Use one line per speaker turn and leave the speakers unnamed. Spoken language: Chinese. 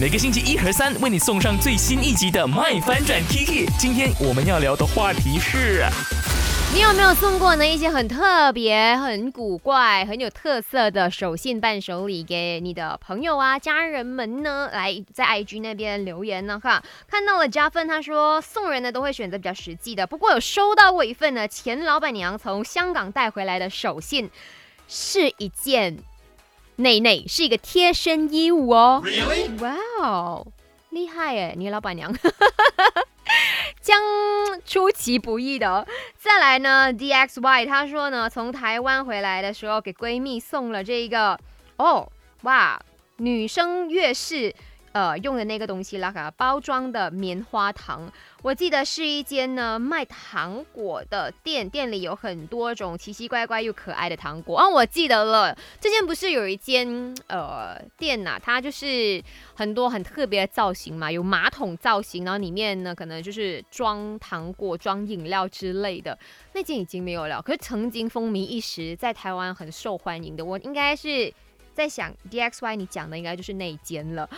每个星期一和三为你送上最新一集的《麦翻转 Kiki》。今天我们要聊的话题是。
你有没有送过呢一些很特别、很古怪、很有特色的手信伴手礼给你的朋友啊、家人们呢？来在 IG 那边留言呢，哈，看到了加分，他说送人呢都会选择比较实际的，不过有收到过一份呢前老板娘从香港带回来的手信，是一件内内，是一个贴身衣物哦。哇哦，厉害耶，你老板娘。将出其不意的，再来呢？D X Y 他说呢，从台湾回来的时候给闺蜜送了这个，哦，哇，女生月事。呃，用的那个东西啦，包装的棉花糖，我记得是一间呢卖糖果的店，店里有很多种奇奇怪怪又可爱的糖果。哦，我记得了，之前不是有一间呃店呐，它就是很多很特别的造型嘛，有马桶造型，然后里面呢可能就是装糖果、装饮料之类的。那间已经没有了，可是曾经风靡一时，在台湾很受欢迎的，我应该是。在想 D X Y，你讲的应该就是那一间了。